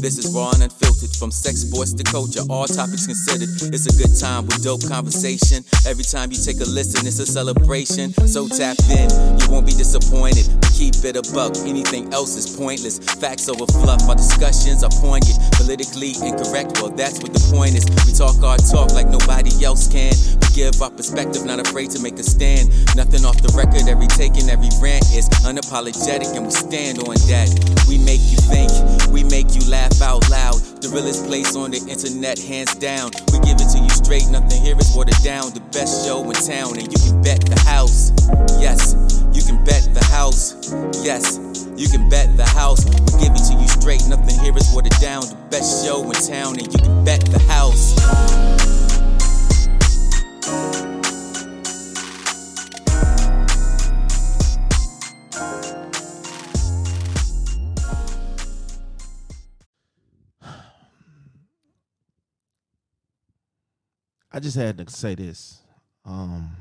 This is unfiltered, from sex, sports to culture, all topics considered. It's a good time with dope conversation. Every time you take a listen, it's a celebration. So tap in, you won't be disappointed. Keep it a buck, anything else is pointless. Facts over fluff, our discussions are poignant. Politically incorrect, well, that's what the point is. We talk our talk like nobody else can. Give our perspective, not afraid to make a stand. Nothing off the record, every take and every rant is unapologetic, and we stand on that. We make you think, we make you laugh out loud. The realest place on the internet, hands down. We give it to you straight, nothing here is watered down. The best show in town, and you can bet the house. Yes, you can bet the house. Yes, you can bet the house. We give it to you straight, nothing here is watered down. The best show in town, and you can bet the house. I just had to say this. Um,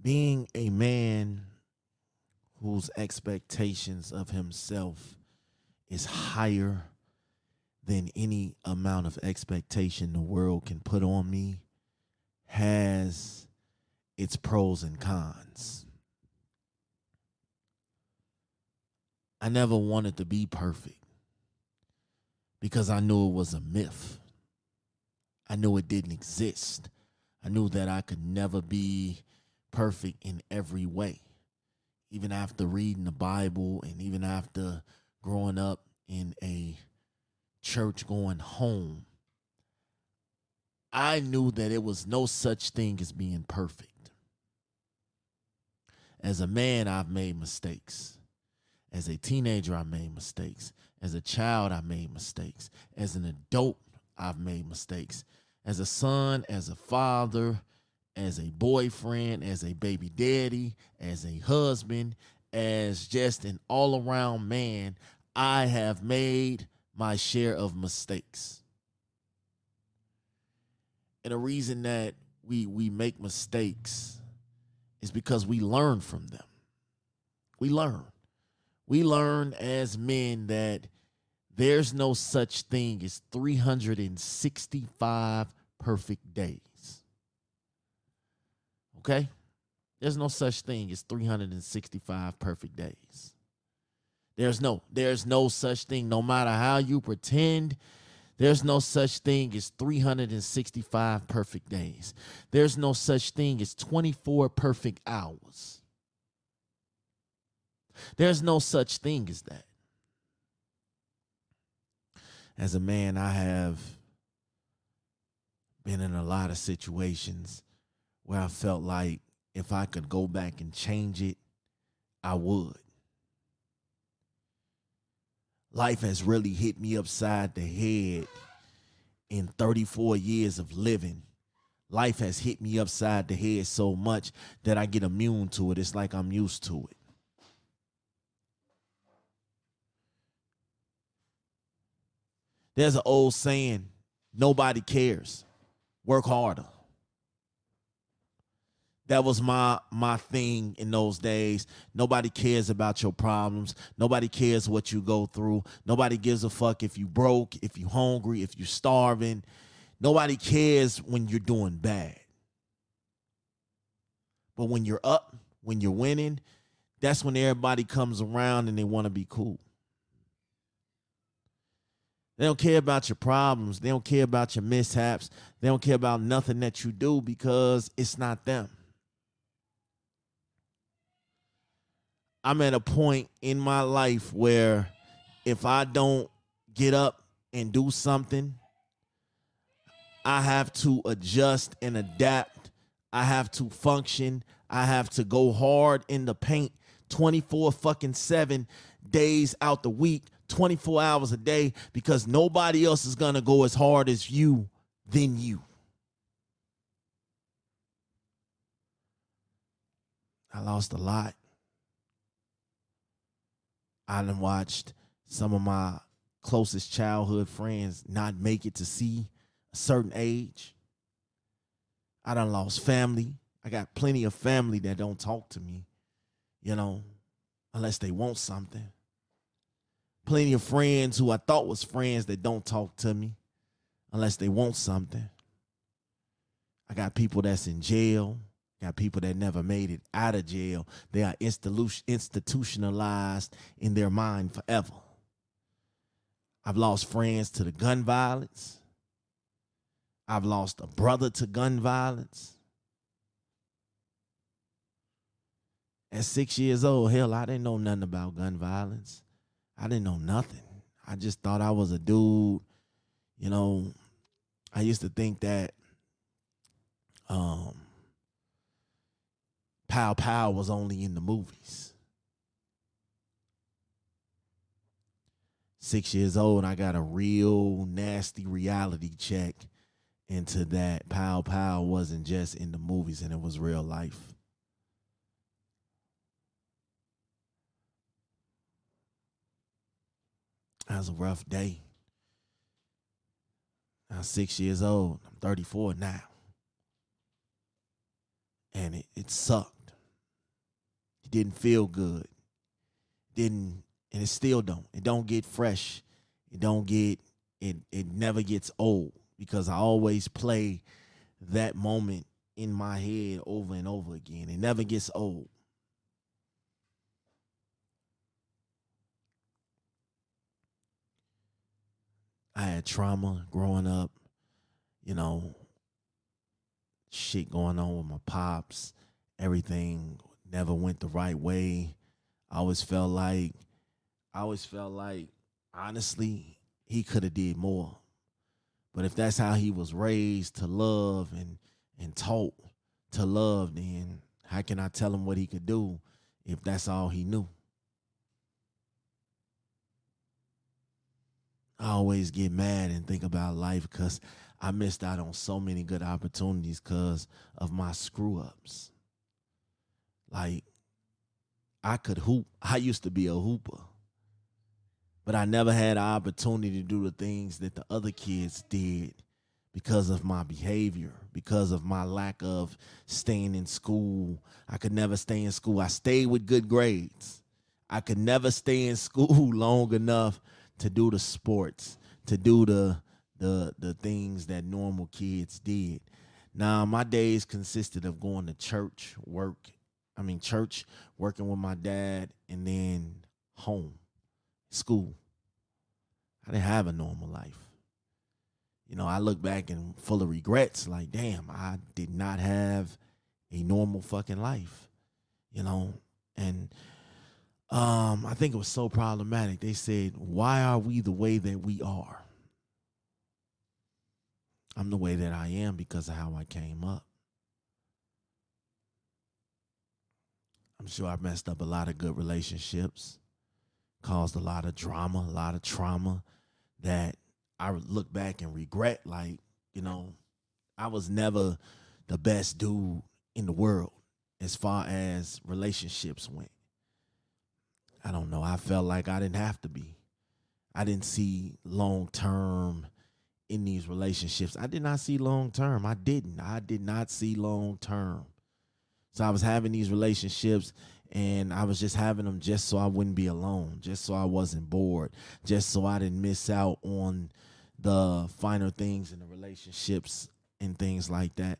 being a man whose expectations of himself is higher than any amount of expectation the world can put on me has its pros and cons. I never wanted to be perfect because I knew it was a myth. I knew it didn't exist. I knew that I could never be perfect in every way. Even after reading the Bible and even after growing up in a church going home, I knew that it was no such thing as being perfect. As a man, I've made mistakes. As a teenager, I made mistakes. As a child, I made mistakes. As an adult, I've made mistakes. As a son, as a father, as a boyfriend, as a baby daddy, as a husband, as just an all around man, I have made my share of mistakes. And the reason that we we make mistakes is because we learn from them. We learn. We learn as men that there's no such thing as 365 perfect days. Okay? There's no such thing as 365 perfect days. There's no there's no such thing no matter how you pretend there's no such thing as 365 perfect days. There's no such thing as 24 perfect hours. There's no such thing as that. As a man, I have been in a lot of situations where I felt like if I could go back and change it, I would. Life has really hit me upside the head in 34 years of living. Life has hit me upside the head so much that I get immune to it. It's like I'm used to it. There's an old saying nobody cares, work harder. That was my my thing in those days. Nobody cares about your problems. Nobody cares what you go through. Nobody gives a fuck if you broke, if you hungry, if you starving. Nobody cares when you're doing bad. But when you're up, when you're winning, that's when everybody comes around and they want to be cool. They don't care about your problems. They don't care about your mishaps. They don't care about nothing that you do because it's not them. I'm at a point in my life where if I don't get up and do something, I have to adjust and adapt. I have to function. I have to go hard in the paint 24 fucking 7 days out the week 24 hours a day because nobody else is going to go as hard as you than you. I lost a lot. I done watched some of my closest childhood friends not make it to see a certain age. I done lost family. I got plenty of family that don't talk to me, you know, unless they want something. Plenty of friends who I thought was friends that don't talk to me unless they want something. I got people that's in jail. Got people that never made it out of jail. They are institutionalized in their mind forever. I've lost friends to the gun violence. I've lost a brother to gun violence. At six years old, hell, I didn't know nothing about gun violence. I didn't know nothing. I just thought I was a dude. You know, I used to think that um, Pow Pow was only in the movies. Six years old, I got a real nasty reality check into that Pow Pow wasn't just in the movies and it was real life. That was a rough day. I'm six years old. I'm 34 now. And it, it sucked. It didn't feel good. Didn't and it still don't. It don't get fresh. It don't get it it never gets old because I always play that moment in my head over and over again. It never gets old. I had trauma growing up, you know, shit going on with my pops. Everything never went the right way. I always felt like I always felt like honestly he could have did more. But if that's how he was raised to love and and taught to love, then how can I tell him what he could do if that's all he knew? I always get mad and think about life because I missed out on so many good opportunities because of my screw ups. Like, I could hoop. I used to be a hooper, but I never had an opportunity to do the things that the other kids did because of my behavior, because of my lack of staying in school. I could never stay in school. I stayed with good grades. I could never stay in school long enough to do the sports, to do the the the things that normal kids did. Now, my days consisted of going to church, work, I mean church, working with my dad, and then home, school. I didn't have a normal life. You know, I look back and full of regrets, like, damn, I did not have a normal fucking life. You know, and um, I think it was so problematic. They said, Why are we the way that we are? I'm the way that I am because of how I came up. I'm sure I messed up a lot of good relationships, caused a lot of drama, a lot of trauma that I look back and regret. Like, you know, I was never the best dude in the world as far as relationships went. I don't know. I felt like I didn't have to be. I didn't see long term in these relationships. I did not see long term. I didn't. I did not see long term. So I was having these relationships and I was just having them just so I wouldn't be alone, just so I wasn't bored, just so I didn't miss out on the finer things in the relationships and things like that.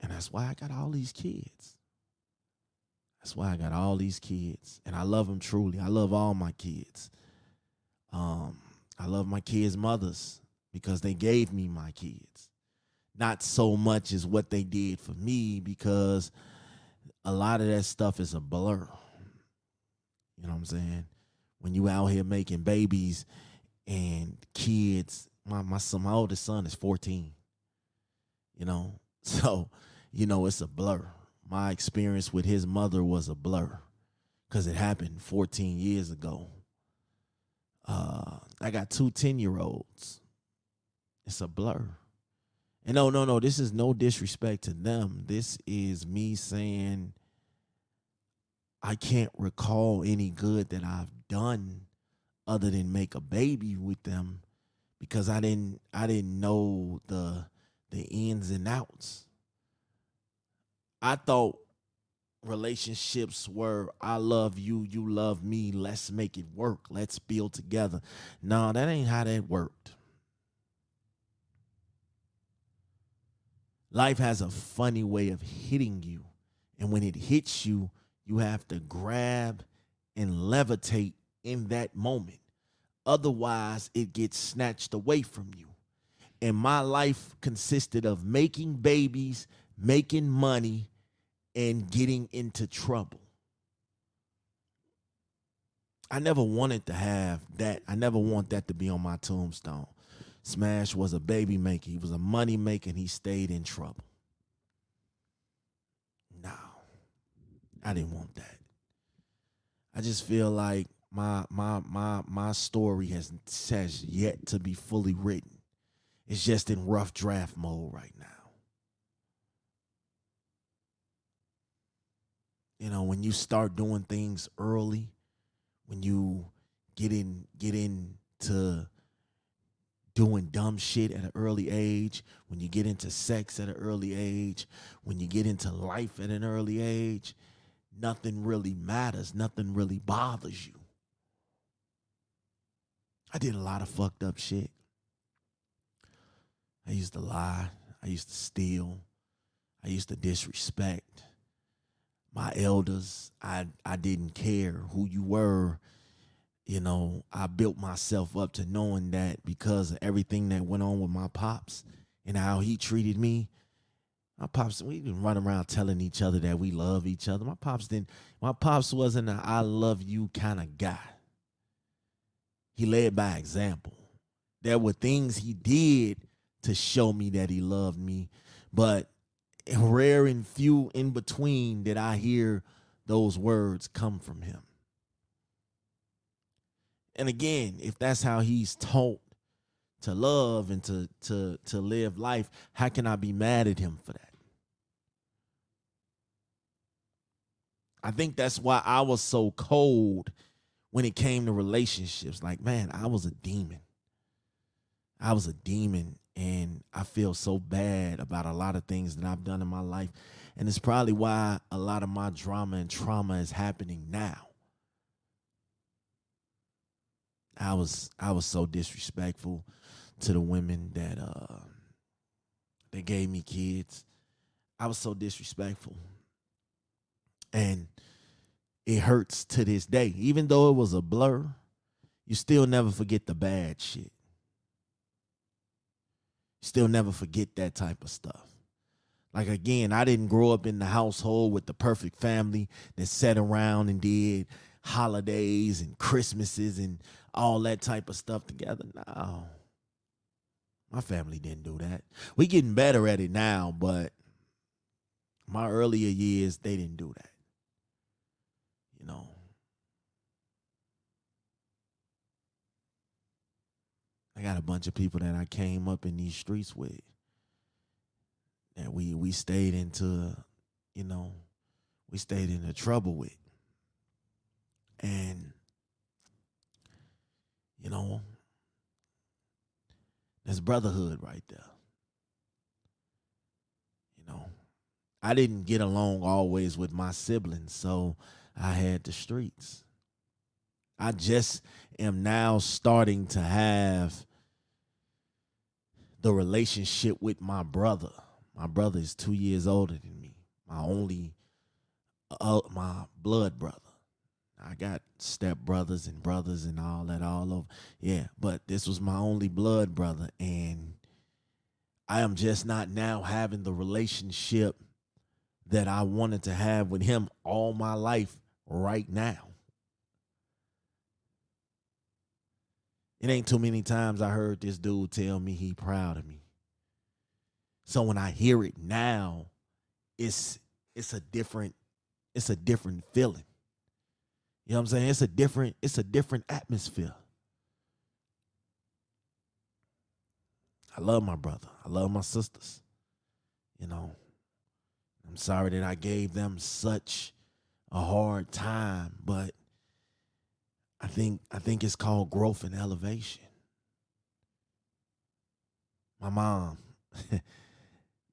And that's why I got all these kids. That's why I got all these kids, and I love them truly. I love all my kids. Um, I love my kids' mothers because they gave me my kids. Not so much as what they did for me because a lot of that stuff is a blur. You know what I'm saying? When you out here making babies and kids, my my son, my oldest son is 14. You know, so you know it's a blur my experience with his mother was a blur because it happened 14 years ago. Uh, I got two 10 year olds. It's a blur. And no, no, no, this is no disrespect to them. This is me saying I can't recall any good that I've done other than make a baby with them because I didn't I didn't know the the ins and outs. I thought relationships were I love you, you love me, let's make it work, let's build together. No, that ain't how that worked. Life has a funny way of hitting you. And when it hits you, you have to grab and levitate in that moment. Otherwise, it gets snatched away from you. And my life consisted of making babies, making money, and getting into trouble. I never wanted to have that. I never want that to be on my tombstone. Smash was a baby maker. He was a money maker. And he stayed in trouble. No, I didn't want that. I just feel like my my my my story has has yet to be fully written. It's just in rough draft mode right now. You know, when you start doing things early, when you get in get into doing dumb shit at an early age, when you get into sex at an early age, when you get into life at an early age, nothing really matters, nothing really bothers you. I did a lot of fucked up shit. I used to lie, I used to steal, I used to disrespect my elders. I I didn't care who you were you know, I built myself up to knowing that because of everything that went on with my pops and how he treated me. My pops, we didn't run around telling each other that we love each other. My pops didn't. My pops wasn't a "I love you" kind of guy. He led by example. There were things he did to show me that he loved me, but rare and few in between did I hear those words come from him. And again, if that's how he's taught to love and to to to live life, how can I be mad at him for that? I think that's why I was so cold when it came to relationships. Like, man, I was a demon. I was a demon and I feel so bad about a lot of things that I've done in my life. And it's probably why a lot of my drama and trauma is happening now. I was I was so disrespectful to the women that uh they gave me kids. I was so disrespectful. And it hurts to this day. Even though it was a blur, you still never forget the bad shit. Still never forget that type of stuff. Like again, I didn't grow up in the household with the perfect family that sat around and did holidays and Christmases and all that type of stuff together. No. My family didn't do that. We getting better at it now, but my earlier years, they didn't do that. You know. I got a bunch of people that I came up in these streets with. That we we stayed into, you know, we stayed into trouble with. And you know, there's brotherhood right there. You know, I didn't get along always with my siblings, so I had the streets. I just am now starting to have the relationship with my brother. My brother is two years older than me. My only, uh, my blood brother. I got step brothers and brothers and all that all over. Yeah, but this was my only blood brother, and I am just not now having the relationship that I wanted to have with him all my life right now. It ain't too many times I heard this dude tell me he proud of me. So when I hear it now, it's it's a different it's a different feeling. You know what I'm saying? It's a different, it's a different atmosphere. I love my brother. I love my sisters. You know, I'm sorry that I gave them such a hard time, but I think I think it's called growth and elevation. My mom,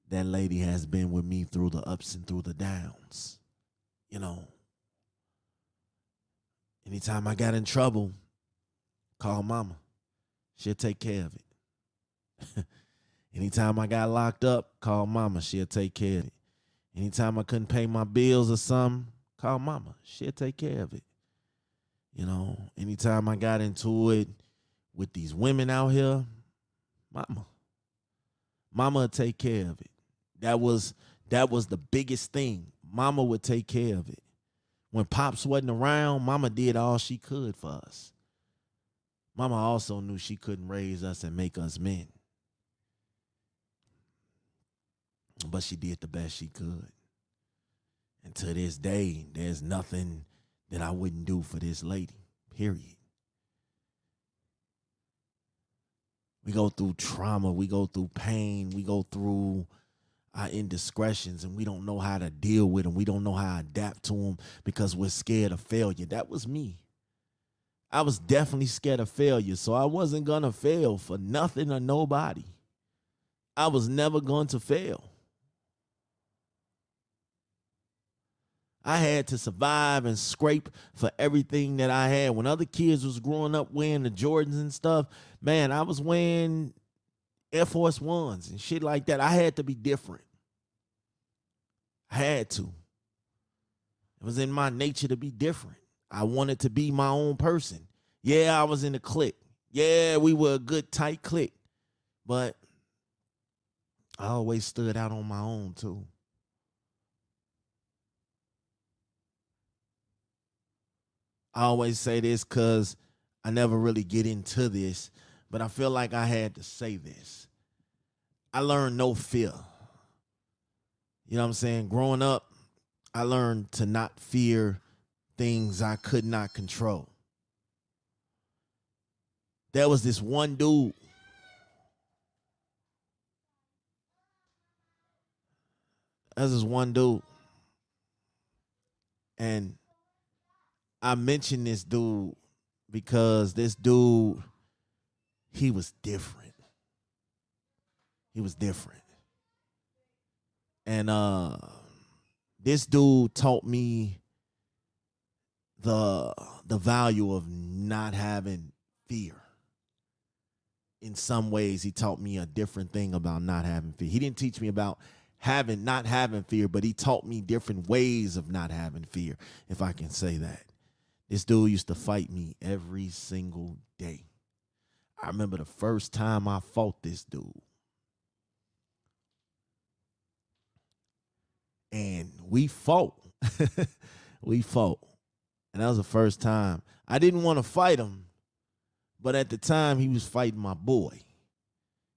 that lady has been with me through the ups and through the downs. You know, anytime I got in trouble, call mama. She'll take care of it. anytime I got locked up, call mama. She'll take care of it. Anytime I couldn't pay my bills or something, call mama. She'll take care of it. You know, anytime I got into it with these women out here, mama. Mama would take care of it. That was that was the biggest thing. Mama would take care of it. When Pops wasn't around, Mama did all she could for us. Mama also knew she couldn't raise us and make us men. But she did the best she could. And to this day, there's nothing that I wouldn't do for this lady, period. We go through trauma, we go through pain, we go through our indiscretions, and we don't know how to deal with them. We don't know how to adapt to them because we're scared of failure. That was me. I was definitely scared of failure, so I wasn't gonna fail for nothing or nobody. I was never going to fail. I had to survive and scrape for everything that I had. When other kids was growing up wearing the Jordans and stuff, man, I was wearing Air Force Ones and shit like that. I had to be different. I had to. It was in my nature to be different. I wanted to be my own person. Yeah, I was in a clique. Yeah, we were a good tight clique. But I always stood out on my own too. I always say this because I never really get into this, but I feel like I had to say this. I learned no fear. You know what I'm saying? Growing up, I learned to not fear things I could not control. There was this one dude. There's this one dude. And I mentioned this dude because this dude, he was different. He was different. And uh this dude taught me the the value of not having fear. In some ways, he taught me a different thing about not having fear. He didn't teach me about having not having fear, but he taught me different ways of not having fear, if I can say that. This dude used to fight me every single day. I remember the first time I fought this dude. And we fought. we fought. And that was the first time. I didn't want to fight him, but at the time he was fighting my boy.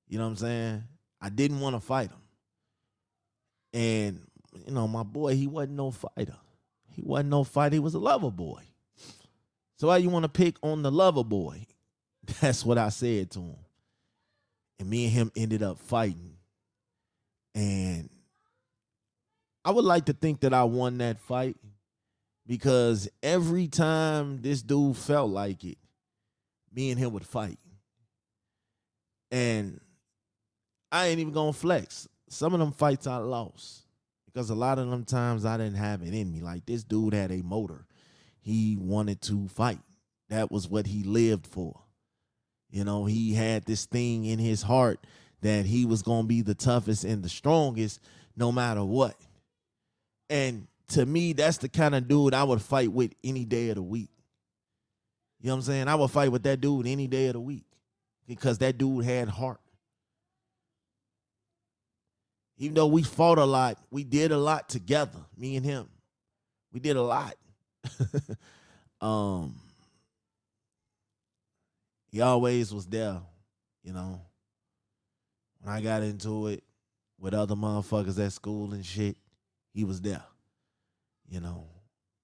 You know what I'm saying? I didn't want to fight him. And, you know, my boy, he wasn't no fighter. He wasn't no fighter. He was a lover boy. So why you want to pick on the lover boy? That's what I said to him. And me and him ended up fighting. And I would like to think that I won that fight because every time this dude felt like it, me and him would fight. And I ain't even gonna flex. Some of them fights I lost because a lot of them times I didn't have it in me. Like this dude had a motor he wanted to fight. That was what he lived for. You know, he had this thing in his heart that he was going to be the toughest and the strongest no matter what. And to me, that's the kind of dude I would fight with any day of the week. You know what I'm saying? I would fight with that dude any day of the week because that dude had heart. Even though we fought a lot, we did a lot together, me and him. We did a lot. um, he always was there, you know. When I got into it with other motherfuckers at school and shit, he was there. You know,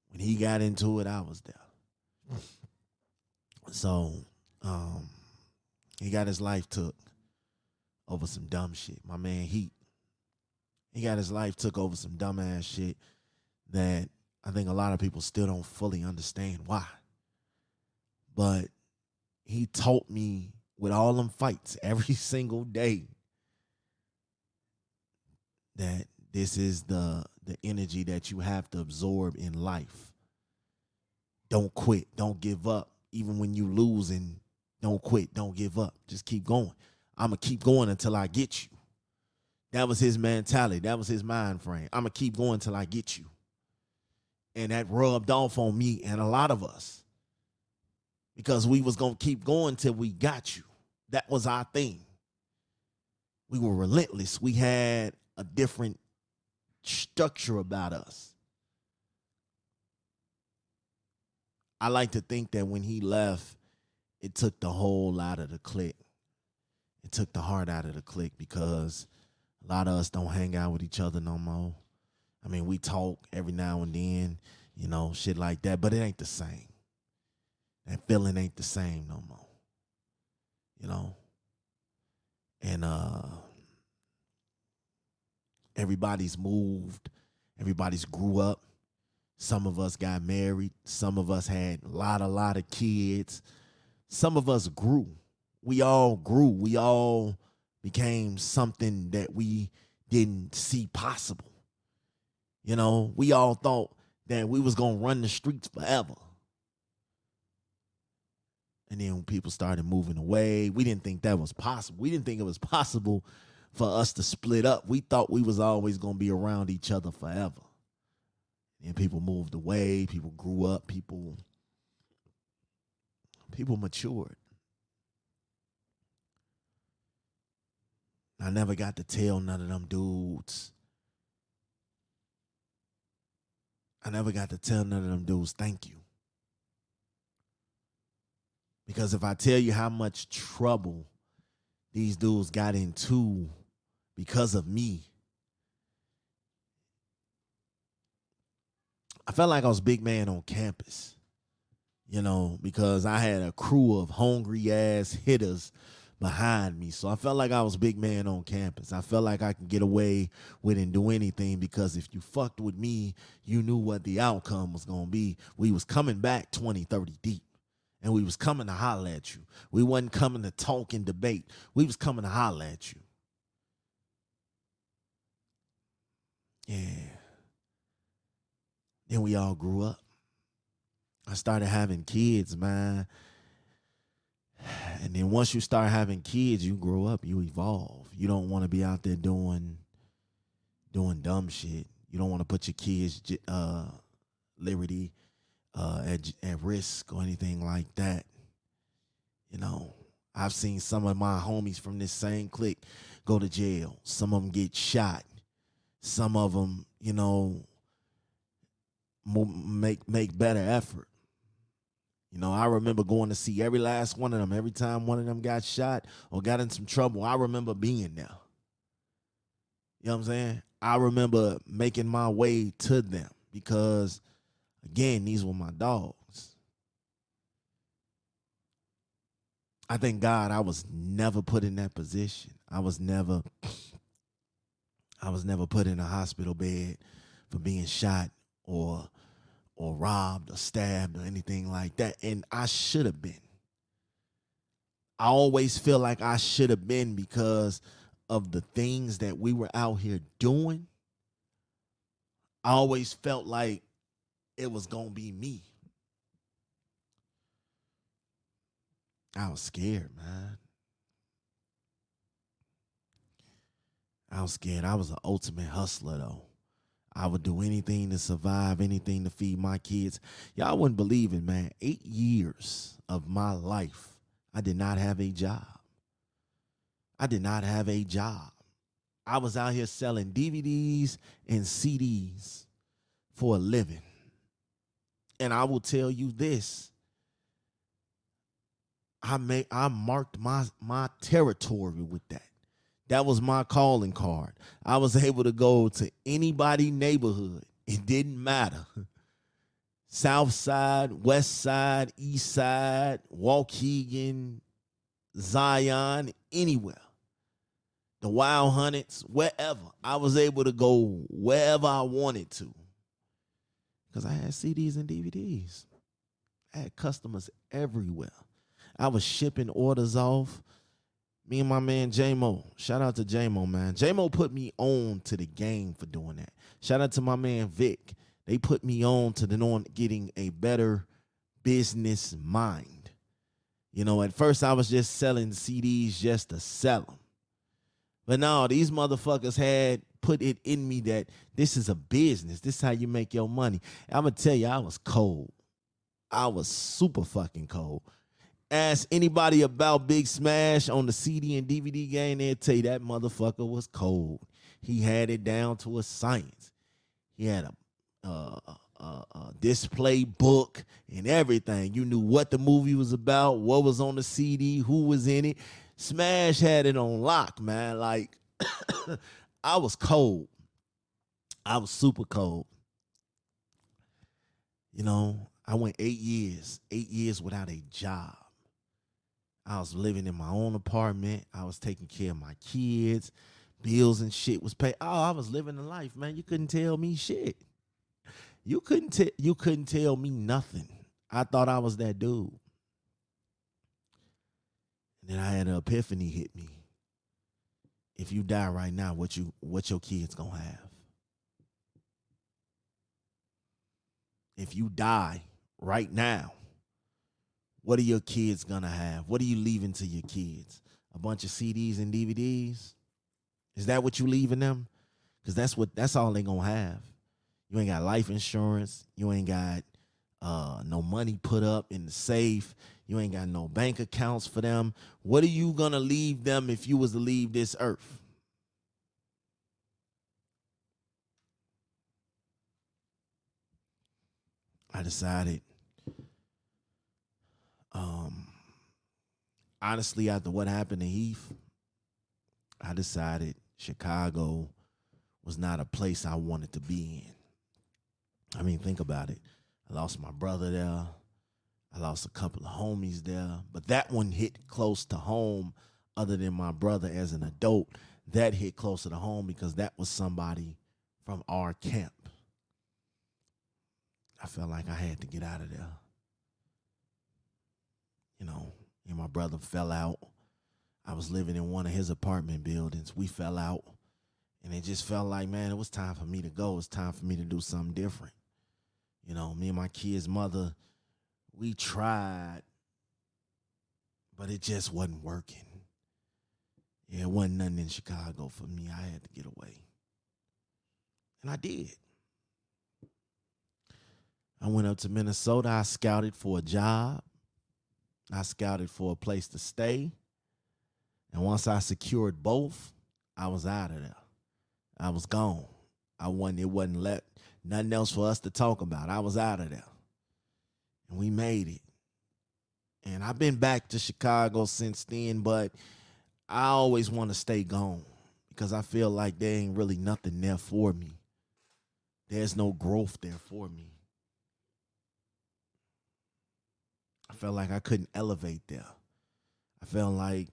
when he got into it, I was there. So, um, he got his life took over some dumb shit. My man Heat. He got his life took over some dumbass shit that I think a lot of people still don't fully understand why. But he taught me with all them fights every single day that this is the the energy that you have to absorb in life. Don't quit. Don't give up. Even when you lose and don't quit. Don't give up. Just keep going. I'm gonna keep going until I get you. That was his mentality. That was his mind frame. I'm gonna keep going until I get you. And that rubbed off on me and a lot of us. Because we was gonna keep going till we got you. That was our thing. We were relentless. We had a different structure about us. I like to think that when he left, it took the whole out of the clique. It took the heart out of the clique because a lot of us don't hang out with each other no more. I mean, we talk every now and then, you know, shit like that, but it ain't the same. That feeling ain't the same no more. You know? And uh everybody's moved, everybody's grew up. Some of us got married, some of us had a lot, a lot of kids. Some of us grew. We all grew. We all became something that we didn't see possible. You know, we all thought that we was gonna run the streets forever. And then when people started moving away, we didn't think that was possible. We didn't think it was possible for us to split up. We thought we was always gonna be around each other forever. And people moved away, people grew up, people people matured. I never got to tell none of them dudes. I never got to tell none of them dudes thank you. Because if I tell you how much trouble these dudes got into because of me, I felt like I was big man on campus, you know, because I had a crew of hungry ass hitters behind me. So I felt like I was big man on campus. I felt like I could get away with and do anything because if you fucked with me, you knew what the outcome was going to be. We was coming back 20, 30 deep. And we was coming to holler at you. We wasn't coming to talk and debate. We was coming to holler at you. Yeah. Then we all grew up. I started having kids, man. And then once you start having kids, you grow up, you evolve. You don't want to be out there doing doing dumb shit. You don't want to put your kids uh liberty uh at at risk or anything like that. You know, I've seen some of my homies from this same clique go to jail. Some of them get shot. Some of them, you know, make make better effort. You know, I remember going to see every last one of them. Every time one of them got shot or got in some trouble, I remember being there. You know what I'm saying? I remember making my way to them because, again, these were my dogs. I thank God I was never put in that position. I was never, I was never put in a hospital bed for being shot or or robbed or stabbed or anything like that. And I should have been. I always feel like I should have been because of the things that we were out here doing. I always felt like it was to be me. I was scared, man. I was scared. I was an ultimate hustler, though. I would do anything to survive, anything to feed my kids. Y'all wouldn't believe it, man. Eight years of my life, I did not have a job. I did not have a job. I was out here selling DVDs and CDs for a living. And I will tell you this. I made I marked my my territory with that. That was my calling card. I was able to go to anybody neighborhood. It didn't matter. South side, west side, east side, Waukegan, Zion, anywhere. The Wild Hundreds, wherever. I was able to go wherever I wanted to. Because I had CDs and DVDs. I had customers everywhere. I was shipping orders off. Me and my man JMO. Shout out to JMO, man. JMO put me on to the game for doing that. Shout out to my man Vic. They put me on to the on getting a better business mind. You know, at first I was just selling CDs just to sell them. But no, these motherfuckers had put it in me that this is a business. This is how you make your money. I'm gonna tell you, I was cold. I was super fucking cold. Ask anybody about Big Smash on the CD and DVD game, they'll tell you that motherfucker was cold. He had it down to a science. He had a, uh, display book and everything. You knew what the movie was about, what was on the CD, who was in it. Smash had it on lock, man. Like I was cold. I was super cold. You know, I went eight years, eight years without a job. I was living in my own apartment. I was taking care of my kids. Bills and shit was paid. Oh, I was living a life, man. You couldn't tell me shit. You couldn't tell you couldn't tell me nothing. I thought I was that dude. And then I had an epiphany hit me. If you die right now, what you what your kids gonna have? If you die right now, what are your kids gonna have? What are you leaving to your kids? A bunch of CDs and DVDs? Is that what you leaving them? Because that's what that's all they gonna have. You ain't got life insurance. You ain't got uh, no money put up in the safe. You ain't got no bank accounts for them. What are you gonna leave them if you was to leave this earth? I decided um honestly after what happened to Heath, I decided Chicago was not a place I wanted to be in. I mean, think about it. I lost my brother there. I lost a couple of homies there, but that one hit close to home other than my brother as an adult. That hit closer to home because that was somebody from our camp. I felt like I had to get out of there. You know, and my brother fell out. I was living in one of his apartment buildings. We fell out. And it just felt like, man, it was time for me to go. It was time for me to do something different. You know, me and my kid's mother, we tried, but it just wasn't working. Yeah, it wasn't nothing in Chicago for me. I had to get away. And I did. I went up to Minnesota. I scouted for a job. I scouted for a place to stay. And once I secured both, I was out of there. I was gone. I wasn't, it wasn't let nothing else for us to talk about. I was out of there. And we made it. And I've been back to Chicago since then, but I always want to stay gone because I feel like there ain't really nothing there for me. There's no growth there for me. I felt like I couldn't elevate there. I felt like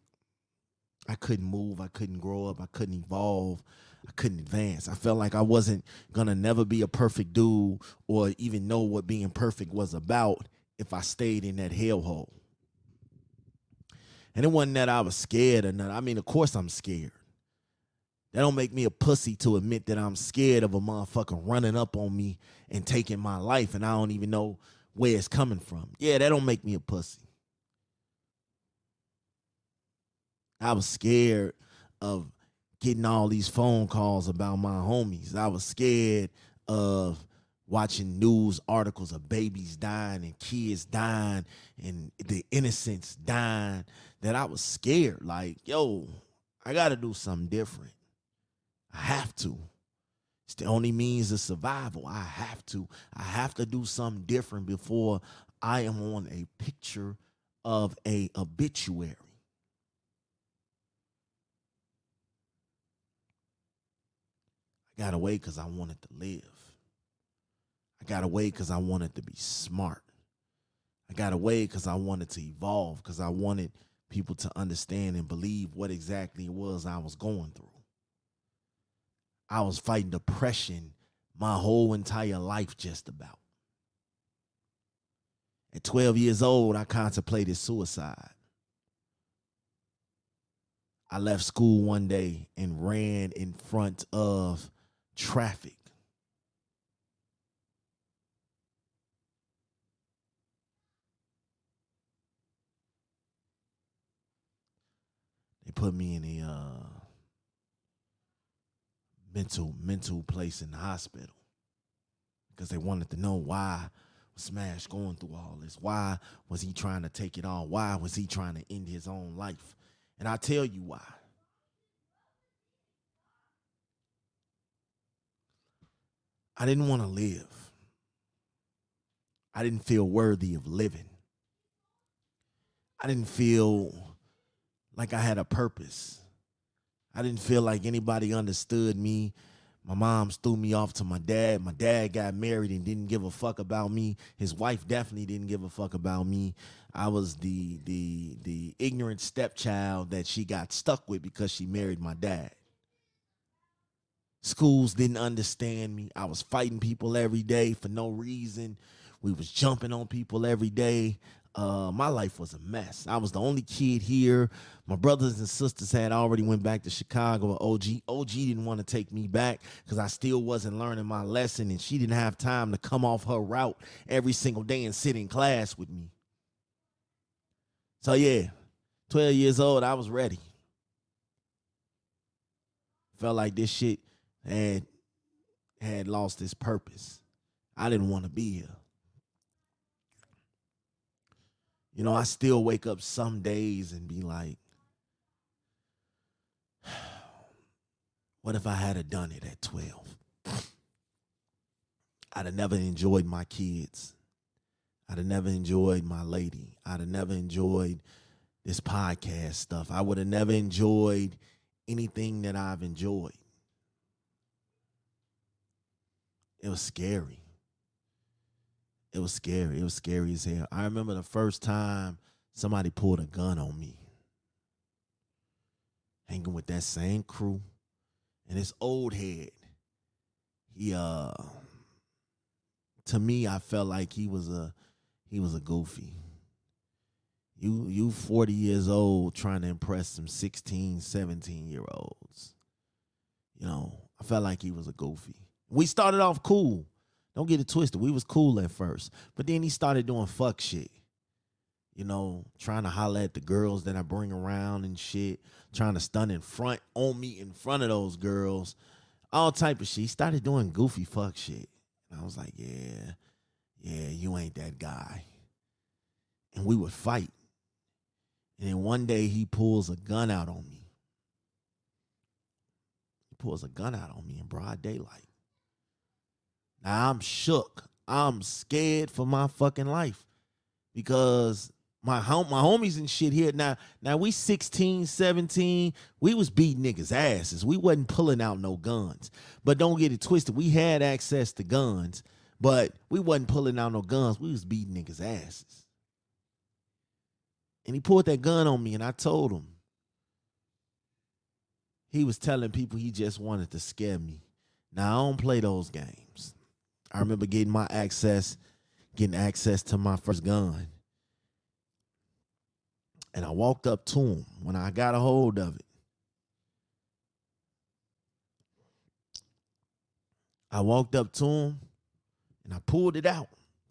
I couldn't move, I couldn't grow up, I couldn't evolve, I couldn't advance. I felt like I wasn't gonna never be a perfect dude or even know what being perfect was about if I stayed in that hellhole. And it wasn't that I was scared or nothing. I mean, of course I'm scared. That don't make me a pussy to admit that I'm scared of a motherfucker running up on me and taking my life and I don't even know where it's coming from. Yeah, that don't make me a pussy. I was scared of getting all these phone calls about my homies. I was scared of watching news articles of babies dying and kids dying and the innocents dying that I was scared. Like, yo, I got to do something different. I have to. It's the only means of survival. I have to. I have to do something different before I am on a picture of a obituary. I got away because I wanted to live. I got away because I wanted to be smart. I got away because I wanted to evolve, because I wanted people to understand and believe what exactly it was I was going through. I was fighting depression my whole entire life, just about. At 12 years old, I contemplated suicide. I left school one day and ran in front of traffic. They put me in a uh, mental mental place in the hospital because they wanted to know why was Smash going through all this. Why was he trying to take it all? Why was he trying to end his own life? And I tell you why. I didn't want to live. I didn't feel worthy of living. I didn't feel like I had a purpose. I didn't feel like anybody understood me. My mom threw me off to my dad. My dad got married and didn't give a fuck about me. His wife definitely didn't give a fuck about me. I was the the the ignorant stepchild that she got stuck with because she married my dad. Schools didn't understand me. I was fighting people every day for no reason. We was jumping on people every day. Uh, my life was a mess. I was the only kid here. My brothers and sisters had already went back to Chicago OG. OG didn't want to take me back because I still wasn't learning my lesson, and she didn't have time to come off her route every single day and sit in class with me. So yeah, 12 years old, I was ready. Felt like this shit had had lost its purpose. I didn't want to be here. You know, I still wake up some days and be like, what if I had done it at 12? I'd have never enjoyed my kids. I'd have never enjoyed my lady. I'd have never enjoyed this podcast stuff. I would have never enjoyed anything that I've enjoyed. It was scary. It was scary. It was scary as hell. I remember the first time somebody pulled a gun on me. Hanging with that same crew. And this old head. He uh to me I felt like he was a he was a goofy. You you 40 years old trying to impress some 16, 17 year olds. You know, I felt like he was a goofy. We started off cool. Don't get it twisted. We was cool at first. But then he started doing fuck shit. You know, trying to holler at the girls that I bring around and shit, trying to stun in front on me in front of those girls, all type of shit. He started doing goofy fuck shit. And I was like, yeah, yeah, you ain't that guy. And we would fight. And then one day he pulls a gun out on me. He pulls a gun out on me in broad daylight. Now I'm shook. I'm scared for my fucking life because my home my homies and shit here now now we 16 17 we was beating niggas asses. We wasn't pulling out no guns. But don't get it twisted we had access to guns but we wasn't pulling out no guns. We was beating niggas asses. And he pulled that gun on me and i told him. He was telling people he just wanted to scare me. Now i don't play those games I remember getting my access, getting access to my first gun. And I walked up to him when I got a hold of it. I walked up to him and I pulled it out.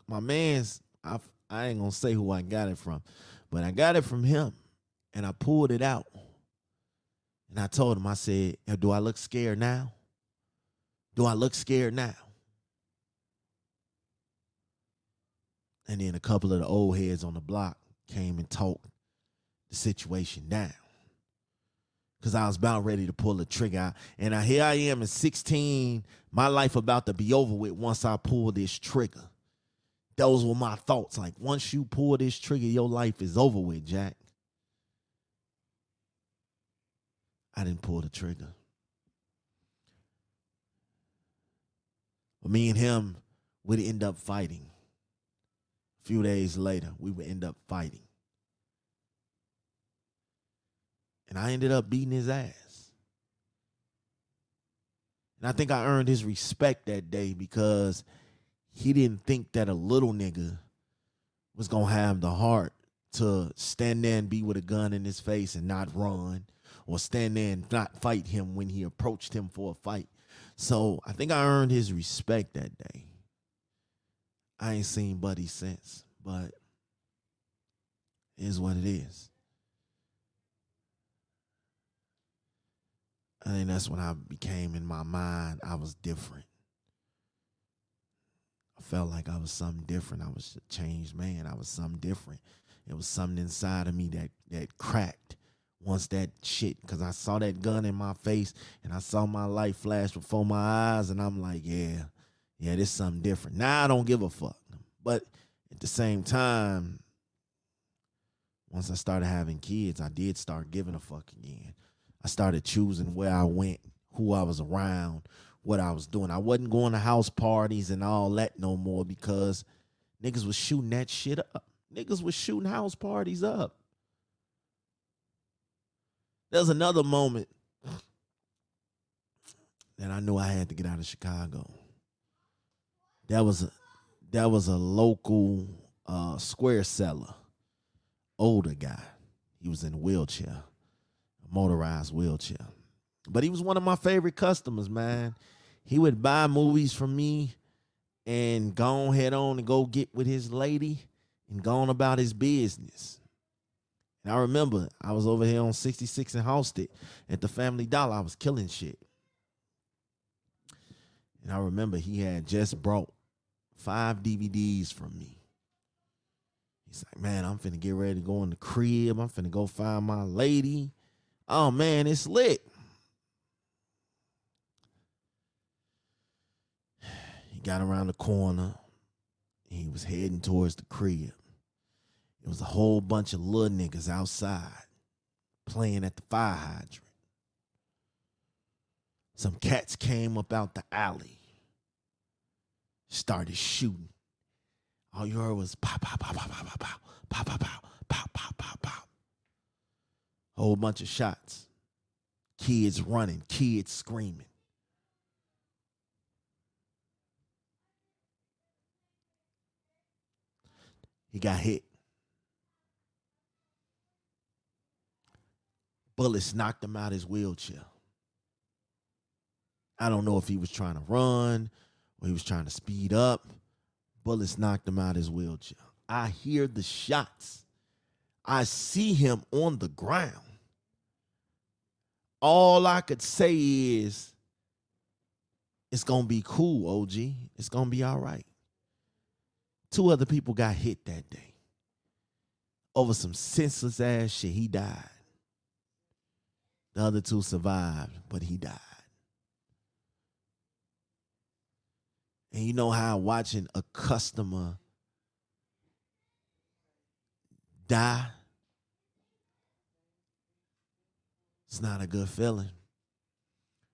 My man's, I, I ain't gonna say who I got it from, but I got it from him and I pulled it out. And I told him, I said, Do I look scared now? Do I look scared now? And then a couple of the old heads on the block came and talked the situation down. Cause I was about ready to pull the trigger out. And I, here I am at 16, my life about to be over with once I pull this trigger. Those were my thoughts. Like once you pull this trigger, your life is over with, Jack. I didn't pull the trigger. But me and him would end up fighting few days later, we would end up fighting. And I ended up beating his ass. And I think I earned his respect that day because he didn't think that a little nigga was gonna have the heart to stand there and be with a gun in his face and not run, or stand there and not fight him when he approached him for a fight. So I think I earned his respect that day. I ain't seen Buddy since, but is what it is. I think that's when I became in my mind, I was different. I felt like I was something different. I was a changed man. I was something different. It was something inside of me that that cracked once that shit because I saw that gun in my face and I saw my life flash before my eyes and I'm like, yeah, yeah, this something different. Now I don't give a fuck. But at the same time, once I started having kids, I did start giving a fuck again. I started choosing where I went, who I was around, what I was doing. I wasn't going to house parties and all that no more because niggas was shooting that shit up. Niggas was shooting house parties up. There's another moment that I knew I had to get out of Chicago. That was a that was a local uh, square seller, older guy. He was in a wheelchair, a motorized wheelchair. But he was one of my favorite customers, man. He would buy movies from me and go head on and go get with his lady and go on about his business. And I remember I was over here on 66 and Halsted at the Family Dollar. I was killing shit. And I remember he had just brought five DVDs from me. He's like, man, I'm finna get ready to go in the crib. I'm finna go find my lady. Oh man, it's lit. He got around the corner. He was heading towards the crib. It was a whole bunch of little niggas outside playing at the fire hydrant. Some cats came up out the alley, started shooting. All you heard was pow, pow, pow, pow, pow, pow, pow, pow, pow, pow, pow, pow, pow. Whole bunch of shots. Kids running, kids screaming. He got hit. Bullets knocked him out of his wheelchair. I don't know if he was trying to run he was trying to speed up. Bullets knocked him out of his wheelchair. I hear the shots. I see him on the ground. All I could say is, it's going to be cool, OG. It's going to be all right. Two other people got hit that day over some senseless ass shit. He died. The other two survived, but he died. And you know how watching a customer die, it's not a good feeling.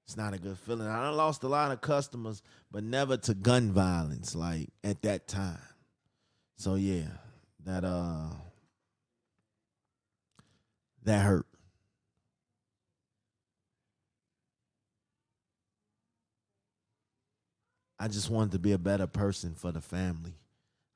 It's not a good feeling. I lost a lot of customers, but never to gun violence like at that time. So yeah, that uh that hurt. I just wanted to be a better person for the family.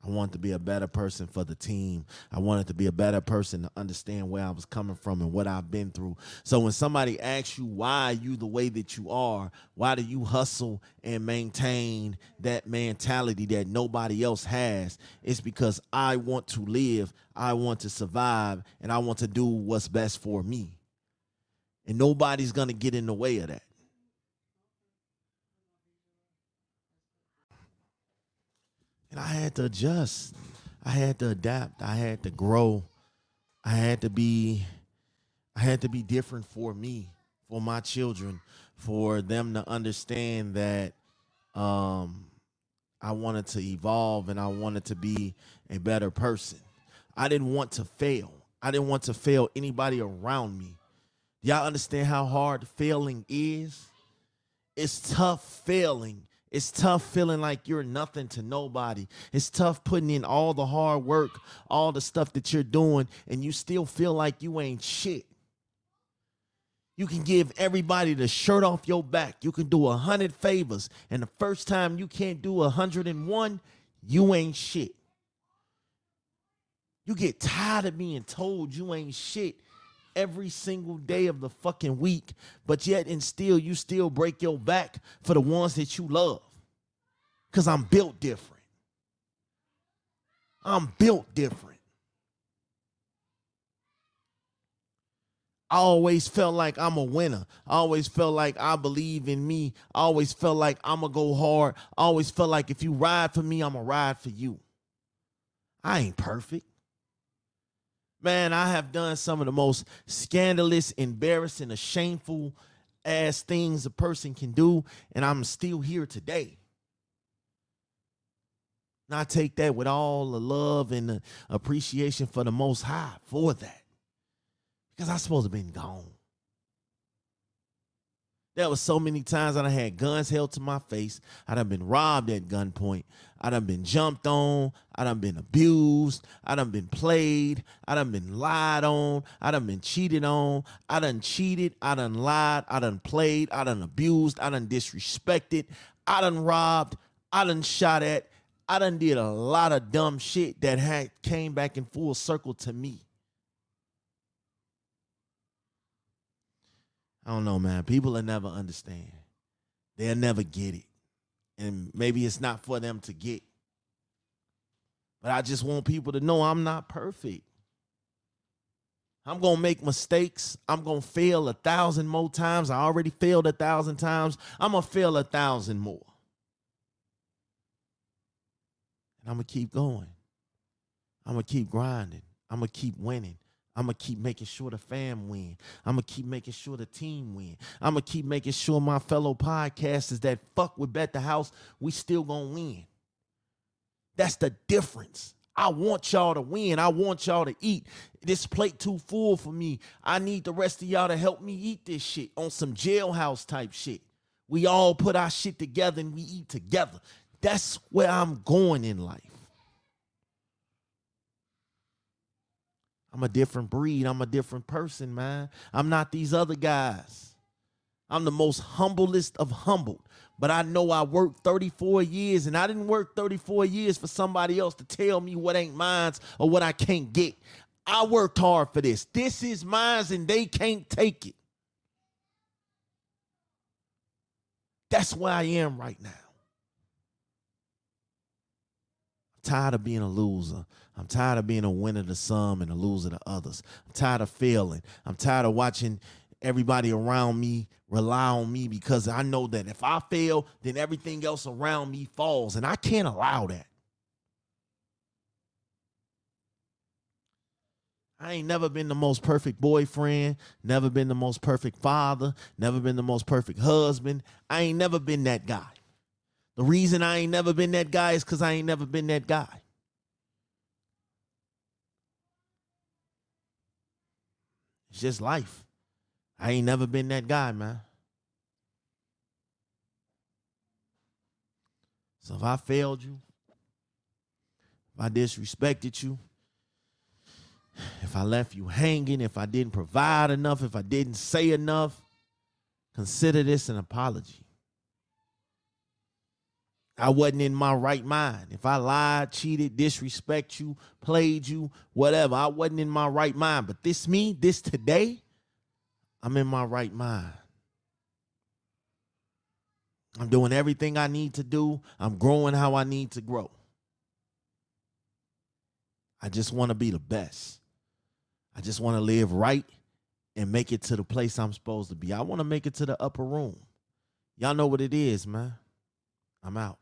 I wanted to be a better person for the team. I wanted to be a better person to understand where I was coming from and what I've been through. So when somebody asks you why you the way that you are, why do you hustle and maintain that mentality that nobody else has? It's because I want to live, I want to survive, and I want to do what's best for me. And nobody's going to get in the way of that. I had to adjust. I had to adapt. I had to grow. I had to be I had to be different for me, for my children, for them to understand that um I wanted to evolve and I wanted to be a better person. I didn't want to fail. I didn't want to fail anybody around me. Y'all understand how hard failing is? It's tough failing it's tough feeling like you're nothing to nobody. It's tough putting in all the hard work, all the stuff that you're doing, and you still feel like you ain't shit. You can give everybody the shirt off your back. You can do a hundred favors, and the first time you can't do a hundred and one, you ain't shit. You get tired of being told you ain't shit every single day of the fucking week, but yet and still you still break your back for the ones that you love. Cause I'm built different. I'm built different. I always felt like I'm a winner. I always felt like I believe in me. I always felt like I'm going to go hard. I always felt like if you ride for me, I'm going to ride for you. I ain't perfect. Man, I have done some of the most scandalous, embarrassing, or shameful ass things a person can do, and I'm still here today. And I take that with all the love and the appreciation for the Most High for that. Because I supposed to been gone. There was so many times I had guns held to my face. I done been robbed at gunpoint. I done been jumped on. I done been abused. I done been played. I done been lied on. I done been cheated on. I done cheated. I done lied. I done played. I done abused. I done disrespected. I done robbed. I done shot at. I done did a lot of dumb shit that had came back in full circle to me. I don't know, man. People will never understand. They'll never get it. And maybe it's not for them to get. But I just want people to know I'm not perfect. I'm going to make mistakes. I'm going to fail a thousand more times. I already failed a thousand times. I'm going to fail a thousand more. And I'm to keep going. I'm to keep grinding. I'm to keep winning. I'm gonna keep making sure the fam win. I'm gonna keep making sure the team win. I'm gonna keep making sure my fellow podcasters that fuck with Bet the House, we still gonna win. That's the difference. I want y'all to win. I want y'all to eat. This plate too full for me. I need the rest of y'all to help me eat this shit on some jailhouse type shit. We all put our shit together and we eat together. That's where I'm going in life. I'm a different breed. I'm a different person, man. I'm not these other guys. I'm the most humblest of humbled. But I know I worked 34 years and I didn't work 34 years for somebody else to tell me what ain't mine or what I can't get. I worked hard for this. This is mine and they can't take it. That's where I am right now. I'm tired of being a loser. I'm tired of being a winner to some and a loser to others. I'm tired of failing. I'm tired of watching everybody around me rely on me because I know that if I fail, then everything else around me falls. And I can't allow that. I ain't never been the most perfect boyfriend, never been the most perfect father, never been the most perfect husband. I ain't never been that guy. The reason I ain't never been that guy is because I ain't never been that guy. It's just life. I ain't never been that guy, man. So if I failed you, if I disrespected you, if I left you hanging, if I didn't provide enough, if I didn't say enough, consider this an apology. I wasn't in my right mind. If I lied, cheated, disrespect you, played you, whatever, I wasn't in my right mind. But this me, this today, I'm in my right mind. I'm doing everything I need to do. I'm growing how I need to grow. I just want to be the best. I just want to live right and make it to the place I'm supposed to be. I want to make it to the upper room. Y'all know what it is, man. I'm out.